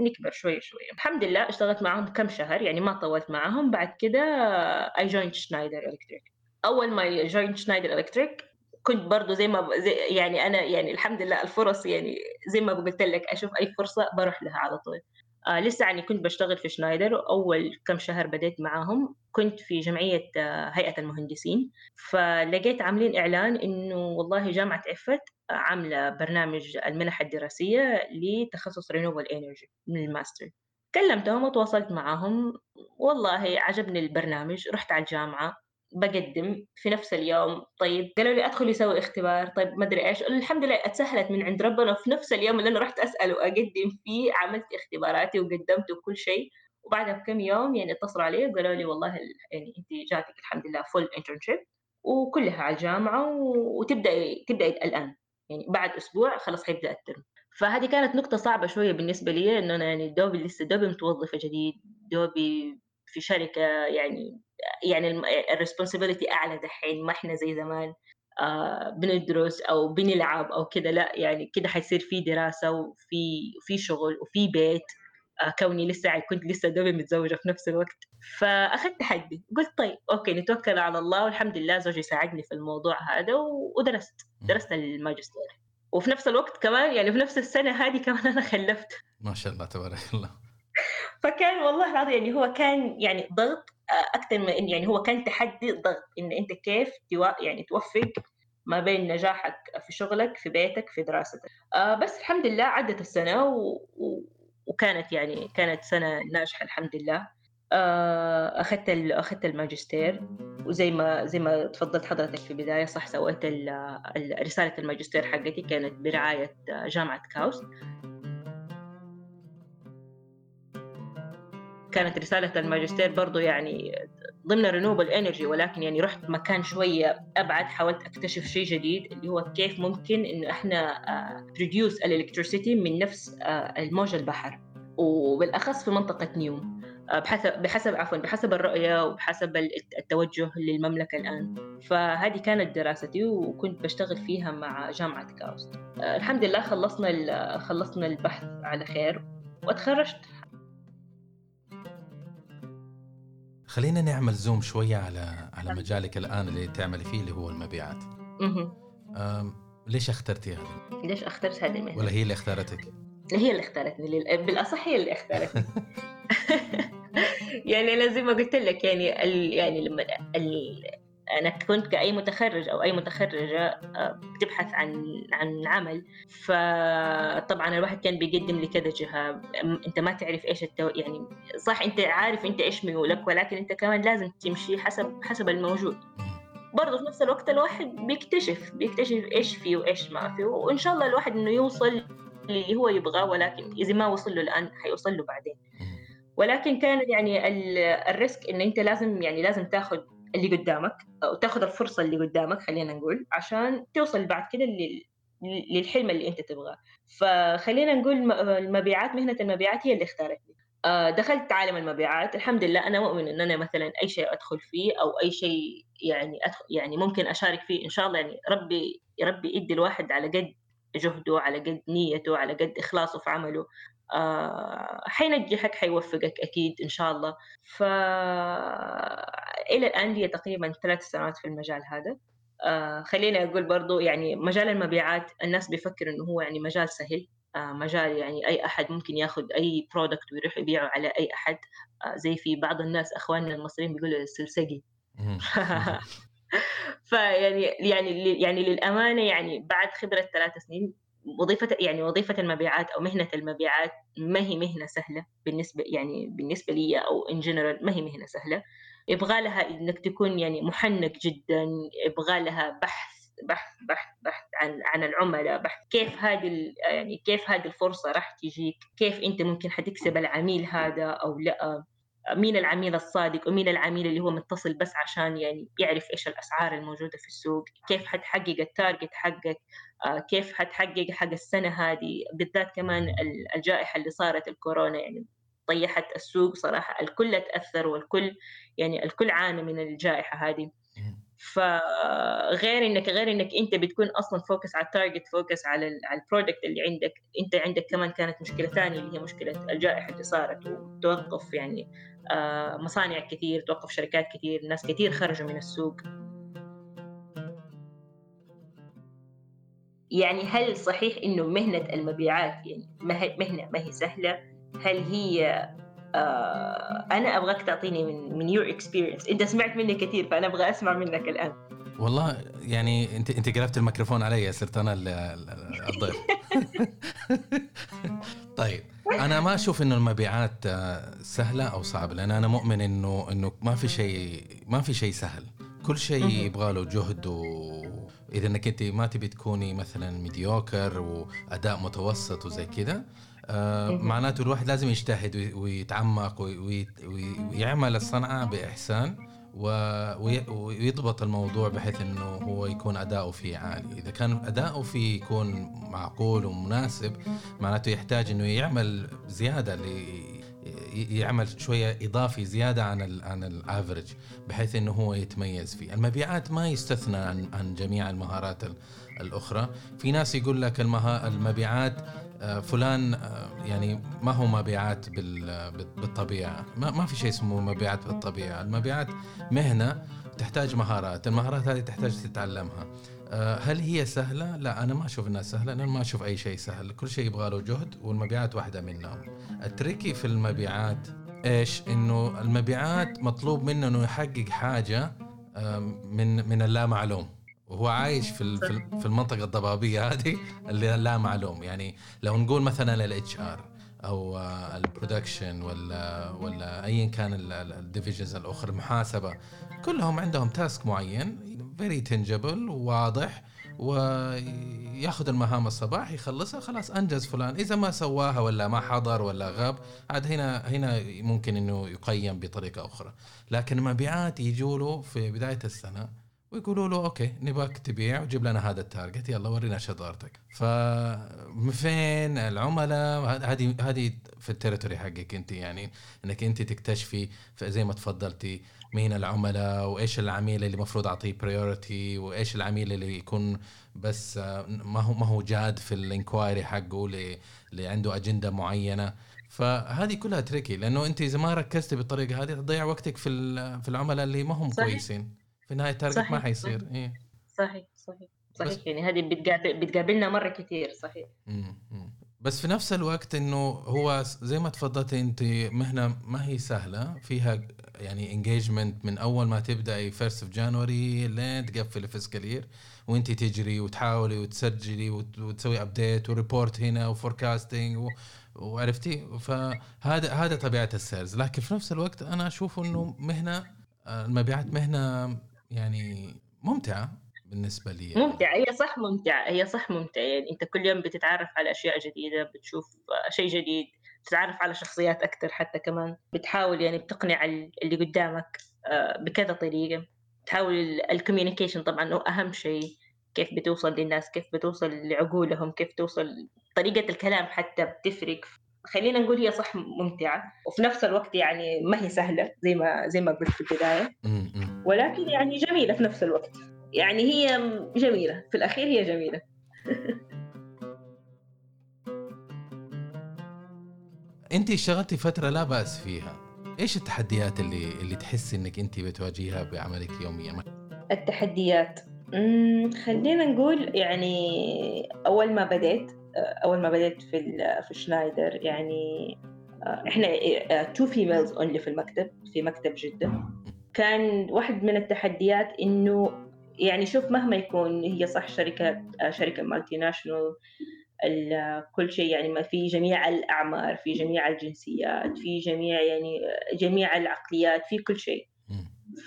Speaker 2: ونكبر شوية شوية الحمد لله اشتغلت معاهم كم شهر يعني ما طولت معاهم. بعد كده I joined Schneider Electric أول ما joined Schneider Electric كنت برضو زي ما زي يعني أنا يعني الحمد لله الفرص يعني زي ما قلت لك أشوف أي فرصة بروح لها على طول. آه لسه يعني كنت بشتغل في شنايدر أول كم شهر بديت معاهم. كنت في جمعية آه هيئة المهندسين. فلقيت عاملين إعلان إنه والله جامعة عفت عاملة برنامج المنح الدراسية لتخصص renewable energy من الماستر. كلمتهم وتواصلت معهم والله عجبني البرنامج رحت على الجامعة. بقدم في نفس اليوم. طيب قالوا لي أدخل يسوي اختبار. طيب ما أدري إيش. الحمد لله اتسهلت من عند ربنا في نفس اليوم اللي أنا رحت اسال واقدم فيه عملت اختباراتي وقدمت وكل شيء. وبعدها بكم يوم يعني اتصلوا علي وقالوا لي والله يعني أنت جاتك الحمد لله full internship وكلها على الجامعة وتبداي تبداي الآن. يعني بعد أسبوع خلاص حيبدأ الترم. فهذه كانت نقطة صعبة شوية بالنسبة لي إنه أنا يعني دوبي لسه دوبي متوظفة جديد دوبي في شركة يعني يعني ال responsibility أعلى دحين ما إحنا زي زمان آه بندرس أو بنلعب أو كده لا يعني كده حيصير في دراسة وفي في شغل وفي بيت آه كوني لسه كنت لسه دوبي متزوجة في نفس الوقت. فأخذت تحدي قلت طيب okay نتوكل على الله والحمد لله زوجي ساعدني في الموضوع هذا ودرست درست الماجستير. وفي نفس الوقت كمان يعني في نفس السنة هذه كمان أنا خلفت.
Speaker 1: ما شاء الله تبارك الله.
Speaker 2: فكان والله العظيم يعني هو كان يعني ضغط أكثر من يعني هو كان تحدي ضغط إن أنت كيف يعني توفق ما بين نجاحك في شغلك في بيتك في دراستك. آه بس الحمد لله عدت السنة و... و... وكانت يعني كانت سنة ناجحة الحمد لله. آه أخذت ال... أخذت الماجستير. وزي ما زي ما تفضلت حضرتك في البداية صح سويت ال... رسالة الماجستير حقتي كانت برعاية جامعة كاوست. كانت رسالة الماجستير برضو يعني ضمن renewable energy ولكن يعني رحت مكان شوية أبعد حاولت أكتشف شيء جديد اللي هو كيف ممكن إنه إحنا produce ال electricity من نفس الموج البحر. وبالأخص في منطقة نيوم. بحسب بحسب عفوا بحسب الرؤية وبحسب التوجه للمملكة الآن. فهذه كانت دراستي وكنت بشتغل فيها مع جامعة كاوست. الحمد لله خلصنا خلصنا البحث على خير. وتخرجت.
Speaker 1: خلينا نعمل زوم شوية على على مجالك الآن اللي تعملي فيه اللي هو المبيعات. ليش اخترتي هذه؟
Speaker 2: ليش اخترت هذه المهنة؟
Speaker 1: ولا هي اللي اختارتك؟
Speaker 2: هي اللي اختارتني بالأصح هي اللي اختارتني يعني أنا زي ما قلت لك يعني ال... يعني لما ال... أنا كنت كأي متخرج أو أي متخرجة آه، بتبحث عن عن عمل. فطبعا الواحد كان بيقدم لكذا جهة. أنت ما تعرف إيش التو... يعني صح أنت عارف أنت إيش ميولك ولكن أنت كمان لازم تمشي حسب حسب الموجود. برضه في نفس الوقت الواحد بيكتشف بيكتشف إيش فيه وإيش ما فيه. وإن شاء الله الواحد إنه يوصل اللي هو يبغاه ولكن إذا ما وصل له الآن حيوصل له بعدين. ولكن كان يعني الريسك إن أنت لازم يعني لازم تاخذ اللي قدامك أو تاخذ الفرصة اللي قدامك خلينا نقول عشان توصل بعد كده للحلم اللي أنت تبغاه. فخلينا نقول المبيعات مهنة المبيعات هي اللي اختارتني. آه، دخلت عالم المبيعات الحمد لله أنا مؤمن إن أنا مثلا أي شيء أدخل فيه أو أي شيء يعني أدخل يعني ممكن أشارك فيه إن شاء الله يعني ربي ربي يدي الواحد على قد جهده على قد نيته على قد إخلاصه في عمله. آه حينجحك حيوفقك أكيد إن شاء الله. ف إلى الآن لي تقريبا ثلاث سنوات في المجال هذا. آه خليني أقول برضو يعني مجال المبيعات الناس بيفكر إنه هو يعني مجال سهل. آه مجال يعني أي أحد ممكن ياخذ أي برودكت ويروح يبيعه على أي أحد. آه زي في بعض الناس أخواننا المصريين بيقولوا السلسقي فيعني يعني يعني للأمانة يعني بعد خبرة ثلاث سنين وظيفة يعني وظيفة المبيعات أو مهنة المبيعات ما هي مهنة سهلة بالنسبة يعني بالنسبة لي أو إن جنرال ما هي مهنة سهلة. يبغى لها إنك تكون يعني محنك جدا يبغى لها بحث بحث بحث بحث عن عن العملاء بحث كيف هذه يعني كيف هذه الفرصة راح تجيك كيف أنت ممكن حتكسب العميل هذا أو لأ. مين العميل الصادق ومين العميل اللي هو متصل بس عشان يعني يعرف إيش الأسعار الموجودة في السوق كيف حتحقق ال target حقك آه، كيف حتحقق حق السنة هذه بالذات كمان الجائحة اللي صارت الكورونا يعني طيحت السوق صراحة الكل تأثر والكل يعني الكل عانى من الجائحة هذه. فغير انك غير إنك أنت بتكون أصلا focus على ال target focus على على ال product اللي عندك. أنت عندك كمان كانت مشكلة ثانية اللي هي مشكلة الجائحة اللي صارت وتوقف يعني آه، مصانع كثير توقف شركات كثير ناس كثير خرجوا من السوق. يعني هل صحيح إنه مهنة المبيعات يعني مهنة ما هي سهلة؟ هل هي أنا أبغاك تعطيني من من your experience أنت سمعت مني كثير فأنا أبغى أسمع منك الآن.
Speaker 1: والله يعني انت أنت قلبت الميكروفون علي صرت أنا الضيف. طيب أنا ما أشوف إنه المبيعات آه، سهلة أو صعبة لأن أنا مؤمن انه إنه ما في شيء ما في شيء سهل. كل شيء يبغى له جهد و إذا إنك أنت ما تبي تكوني مثلا ميديوكر واداء متوسط وزي كذا آه معناته الواحد لازم يجتهد ويتعمق ويعمل الصنعة بإحسان ويضبط الموضوع بحيث إنه هو يكون أداؤه فيه عالي، إذا كان أداؤه فيه يكون معقول ومناسب معناته يحتاج إنه يعمل زيادة يعمل شوية إضافي زيادة عن ال عن الافرج بحيث إنه هو يتميز فيه، المبيعات ما يستثنى عن عن جميع المهارات الأخرى، في ناس يقول لك المبيعات آه، فلان آه، يعني ما هو مبيعات بالطبيعة. ما, في شيء اسمه مبيعات بالطبيعة. المبيعات مهنة تحتاج مهارات. المهارات هذه تحتاج تتعلمها. آه، هل هي سهلة؟ لا أنا ما أشوف أنها سهلة. أنا ما أشوف أي شيء سهل. كل شيء يبغى له جهد والمبيعات واحدة منهم. ال tricky في المبيعات إيش؟ إنه المبيعات مطلوب منه أنه يحقق حاجة من من اللا معلوم وهو عايش في في المنطقة الضبابية هذه اللي لا معلوم. يعني لو نقول مثلا ال HR أو ال production ولا ولا ايا كان ال divisions الأخرى المحاسبة كلهم عندهم task معين very tangible وواضح وياخذ المهام الصباح يخلصها خلاص أنجز فلان. إذا ما سواها ولا ما حضر ولا غاب عاد هنا هنا ممكن إنه يقيم بطريقة أخرى. لكن المبيعات يجوا له في بداية السنة ويقولوا له okay نبغاك تبيع وجيب لنا هذا ال target. يلا ورينا شطارتك. فين العملاء؟ هذه هذه في ال territory حقك أنت يعني إنك أنت تكتشفي زي ما تفضلتي مين العملاء وإيش العميل اللي المفروض أعطيه priority وإيش العميل اللي يكون بس ما هو ما هو جاد في ال inquiry حقه اللي, اللي عنده أجندة معينة. فهذه كلها tricky لأنه أنت إذا ما ركزتي بالطريقة هذه تضيع وقتك في في العملاء اللي ما هم صحيح. كويسين. في النهايه ال target ما حيصير.
Speaker 2: صحيح. إيه؟ صحيح صحيح صحيح. يعني هذه بتقابل بتقابلنا مرة كثير صحيح.
Speaker 1: بس في نفس الوقت إنه هو زي ما تفضلتي أنت مهنة ما هي سهلة. فيها يعني engagement من أول ما تبدأي first of January لين تقفل ال fiscal year وأنت تجري وتحاولي وتسجلي وتسوي update و report هنا و forecasting وعرفتي؟ فهذا هذا طبيعة ال sales. لكن في نفس الوقت أنا أشوف إنه مهنة المبيعات مهنة يعني ممتعة بالنسبة لي.
Speaker 2: يعني. ممتعة هي صح ممتعة هي صح ممتعة. يعني أنت كل يوم بتتعرف على أشياء جديدة بتشوف شيء جديد تتعرف على شخصيات أكثر حتى كمان. بتحاول يعني بتقنع اللي قدامك آه، بكذا طريقة. تحاول الكوميونيكيشن طبعا هو أهم شيء. كيف بتوصل للناس كيف بتوصل لعقولهم كيف توصل طريقة الكلام حتى بتفرق. خلينا نقول هي صح ممتعة. وفي نفس الوقت يعني ما هي سهلة زي ما زي ما قلت في البداية. ولكن يعني جميلة في نفس الوقت. يعني هي جميلة. في الأخير هي جميلة.
Speaker 1: انت اشتغلتي فترة لا بأس فيها. إيش التحديات اللي اللي تحسي إنك انت بتواجهها بعملك يوميا؟
Speaker 2: التحديات. خلينا نقول يعني أول ما بديت أول ما بديت في في شنايدر يعني آه، إحنا two females only في المكتب في مكتب جدة. كان واحد من التحديات إنه يعني شوف مهما يكون هي صح شركة شركة مالتي ناشونال كل شيء يعني ما في جميع الأعمار في جميع الجنسيات في جميع يعني جميع العقليات في كل شيء.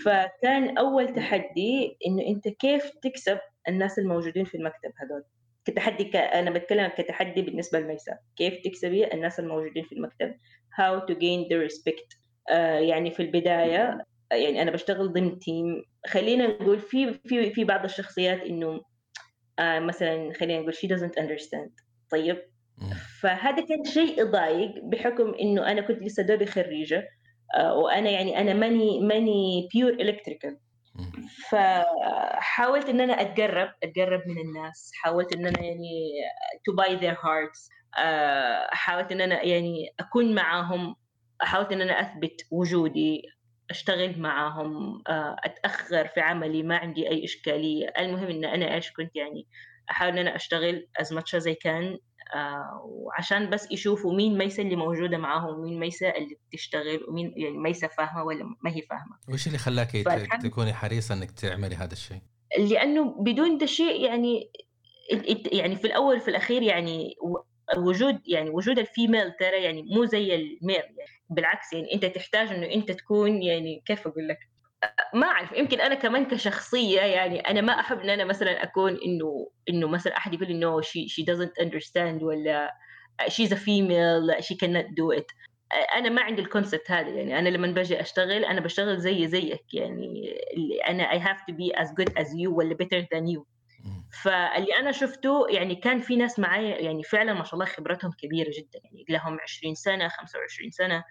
Speaker 2: فكان أول تحدي إنه أنت كيف تكسب الناس الموجودين في المكتب هذول؟ كتحدي ك... أنا بتكلم كتحدي بالنسبة لميسا. كيف تكسبي الناس الموجودين في المكتب؟ How to gain the respect. آه يعني في البداية يعني أنا بشتغل ضمن team خلينا نقول في في في بعض الشخصيات إنه آه مثلا خلينا نقول she doesn't understand. طيب؟ فهذا كان شيء يضايق بحكم إنه أنا كنت لسه دوبي خريجة آه وأنا يعني أنا ماني ماني pure electrical فحاولت إن أنا أتقرب أتقرب من الناس حاولت إن أنا يعني to buy their hearts آه، حاولت إن أنا يعني أكون معاهم حاولت إن أنا أثبت وجودي أشتغل معاهم آه، أتأخر في عملي ما عندي أي إشكالية المهم إن أنا إيش كنت يعني أحاول إن أنا أشتغل as much as I can آه وعشان بس يشوفوا مين ميسة اللي موجودة معاهم ومين ميسة اللي بتشتغل ومين يعني ميسة فاهمة ولا ما هي فاهمة
Speaker 1: وش اللي خلاك تكوني حريصة إنك تعملي هذا الشيء؟
Speaker 2: لأنه بدون ده شيء يعني يعني في الأول في الأخير يعني وجود يعني وجود ال female ترى يعني مو زي ال male يعني. بالعكس يعني أنت تحتاج إنه أنت تكون يعني كيف أقول لك؟ ما أعرف يمكن أنا كمان كشخصية يعني أنا ما أحب إن أنا مثلا أكون إنه إنه مثلا أحد يقول لي no she she doesn't understand ولا she's a female she cannot do it. أنا ما عندي ال concept هذا يعني. أنا لما باجي أشتغل أنا بشتغل زي زيك يعني. أنا I have to be as good as you ولا than you.
Speaker 1: مم.
Speaker 2: فاللي أنا شفته يعني كان في ناس معايا يعني فعلا ما شاء الله خبرتهم كبيرة جدا يعني لهم 20 سنة 25
Speaker 1: سنة.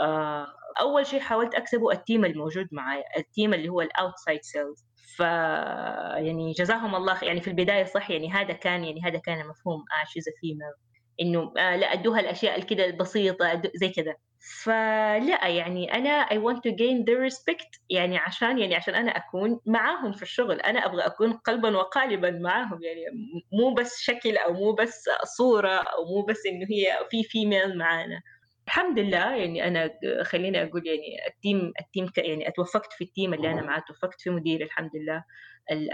Speaker 2: آه، أول شيء حاولت أكسبه ال team الموجود معايا ال team اللي هو ال outside sales. ف يعني جزاهم الله يعني في البداية صح يعني هذا كان يعني هذا كان مفهوم آه she's female إنه آه لا أدوها الأشياء الكده البسيطة زي كذا. فلا يعني أنا I want to gain their respect يعني عشان يعني عشان أنا أكون معاهم في الشغل. أنا أبغى أكون قلبا وقالبا معاهم يعني مو بس شكل أو مو بس صورة أو مو بس إنه هي في female معانا. الحمد لله يعني أنا خليني أقول يعني ال team ال team يعني أتوفقت في ال team اللي أنا معاه توفقت في مديري الحمد لله.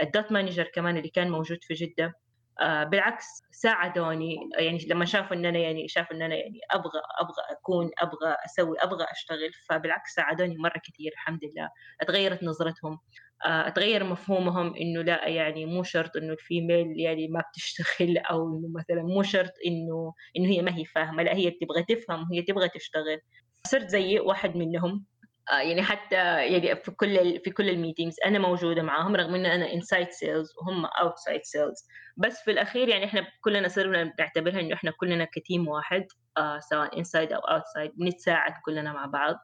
Speaker 2: ال dot manager كمان اللي كان موجود في جدة. آه بالعكس ساعدوني. يعني لما شافوا إن أنا يعني شافوا إن أنا يعني أبغى أبغى أكون أبغى أسوي أبغى أشتغل فبالعكس ساعدوني مرة كثير الحمد لله. اتغيرت نظرتهم. آه اتغير مفهومهم إنه لا يعني مو شرط إنه ال female يعني ما بتشتغل أو إنه مثلا مو شرط إنه إنه هي ما هي فاهمة. لا هي تبغى تفهم وهي تبغى تشتغل. صرت زي واحد منهم. آه يعني حتى يعني في كل في كل ال meetings أنا موجودة معاهم رغم إن أنا inside sales وهم outside sales بس في الأخير يعني إحنا كلنا صرنا بنعتبرها إنه إحنا كلنا ك team واحد آه سواء inside أو outside بنتساعد كلنا مع بعض.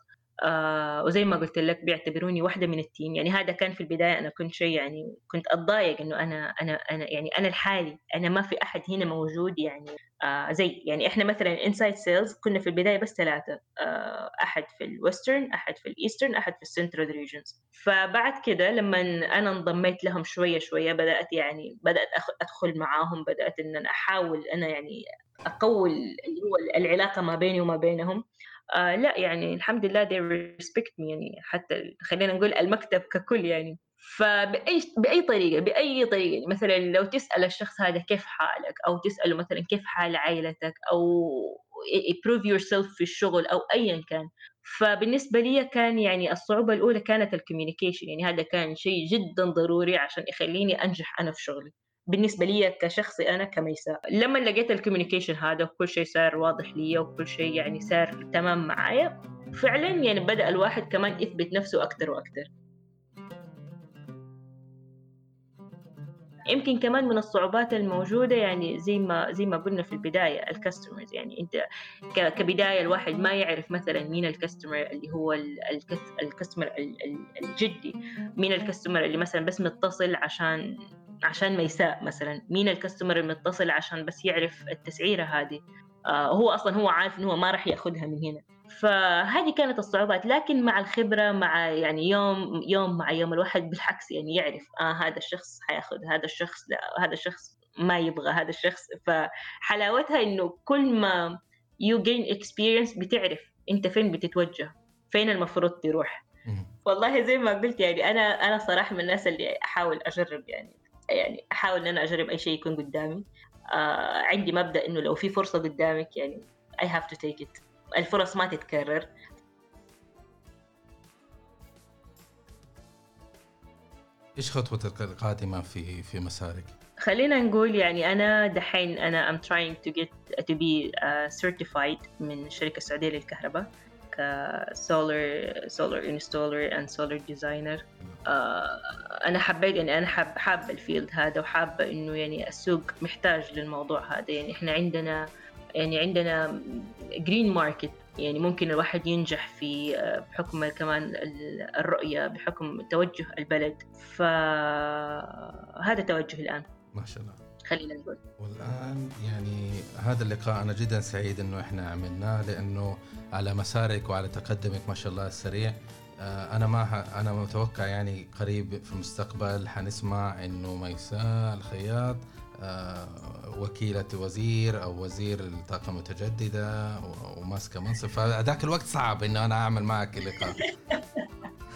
Speaker 2: آه وزي ما قلت لك بيعتبروني واحدة من ال team يعني هذا كان في البداية أنا كنت شيء يعني كنت أتضايق إنه أنا أنا أنا يعني أنا لحالي أنا ما في أحد هنا موجود يعني آه زي يعني إحنا مثلا inside sales كنا في البداية بس ثلاثة آه أحد في ال western أحد في ال eastern أحد في ال central regions فبعد كده لما أنا انضميت لهم شوية شوية بدأت يعني بدأت أدخل معاهم بدأت إن أنا أحاول أنا يعني أقوي اللي هو العلاقة ما بيني وما بينهم. آه لا يعني الحمد لله they respect me يعني حتى خلينا نقول المكتب ككل يعني. فبأي بأي طريقة بأي طريقة يعني مثلا لو تسأل الشخص هذا كيف حالك أو تسأله مثلا كيف حال عائلتك أو prove yourself في الشغل أو أيا كان. فبالنسبة لي كان يعني الصعوبة الأولى كانت الكوميونيكيشن يعني هذا كان شيء جدا ضروري عشان يخليني أنجح أنا في شغلي. بالنسبة لي كشخصي أنا كميساء. لما لقيت الكوميونيكيشن هذا وكل شيء صار واضح لي وكل شيء يعني صار تمام معايا فعلا يعني بدأ الواحد كمان يثبت نفسه أكثر وأكثر يمكن كمان من الصعوبات الموجودة يعني زي ما زي ما قلنا في البداية الكاستمرز يعني أنت كبداية الواحد ما يعرف مثلا مين الكاستمر اللي هو الكاستمر الجدي. مين الكاستمر اللي مثلا بس متصل عشان عشان ميساء مثلا. مين الكاستمر المتصل عشان بس يعرف التسعيرة هذه؟ آه هو أصلا هو عارف إنه هو ما راح يأخذها من هنا. فهذه كانت الصعوبات. لكن مع الخبرة مع يعني يوم يوم مع يوم الواحد بالعكس يعني يعرف آه هذا الشخص حيأخذ هذا الشخص لا هذا الشخص ما يبغى هذا الشخص. فحلاوتها إنه كل ما you gain experience بتعرف أنت فين بتتوجه فين المفروض تروح. والله زي ما قلت يعني أنا أنا صراحة من الناس اللي أحاول أجرب يعني. يعني أحاول إن أنا أجرب أي شيء يكون قدامي. آه عندي مبدأ إنه لو في فرصة قدامك يعني I have to take it. الفرص ما تتكرر.
Speaker 1: إيش خطوتك القادمة في في مسارك؟
Speaker 2: خلينا نقول يعني أنا دحين أنا trying to get to be uh, certified من الشركة السعودية للكهرباء. ك solar solar installer and solar designer أنا حبيت يعني أنا حاب حابة ال field هذا وحابة إنه يعني السوق محتاج للموضوع هذا. يعني إحنا عندنا يعني عندنا green market يعني ممكن الواحد ينجح في بحكم كمان الرؤية بحكم توجه البلد. فهذا توجه الآن.
Speaker 1: ما شاء الله.
Speaker 2: خلينا نقول.
Speaker 1: والآن يعني هذا اللقاء أنا جدا سعيد إنه إحنا عملناه لأنه على مسارك وعلى تقدمك ما شاء الله السريع أنا ما أنا متوقع يعني قريب في المستقبل حنسمع إنه ميساء الخياط آه، وكيلة وزير أو وزير الطاقة المتجددة وماسكة منصب. فذاك الوقت صعب إنه أنا أعمل معك لقاء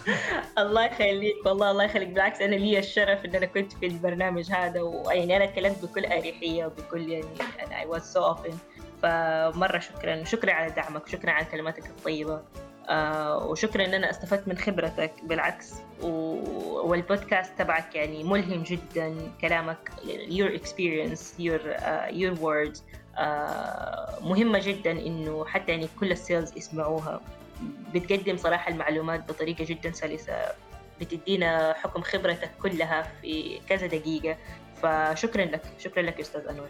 Speaker 2: الله يخليك والله الله يخليك. بالعكس أنا لي الشرف إن أنا كنت في البرنامج هذا ويعني أنا تكلمت بكل أريحية وبكل يعني أنا I was so open فمرة شكرا شكرا على دعمك شكرا على كلماتك الطيبة. آه وشكرا إن أنا استفدت من خبرتك. بالعكس. والبودكاست تبعك يعني ملهم جدا كلامك your experience your uh, your words. uh, مهمة جدا إنه حتى يعني كل ال sales يسمعوها. بتقدم صراحة المعلومات بطريقة جدا سلسة بتدينا حكم خبرتك كلها في كذا دقيقة. فشكرا لك شكرا لك أستاذ أنور.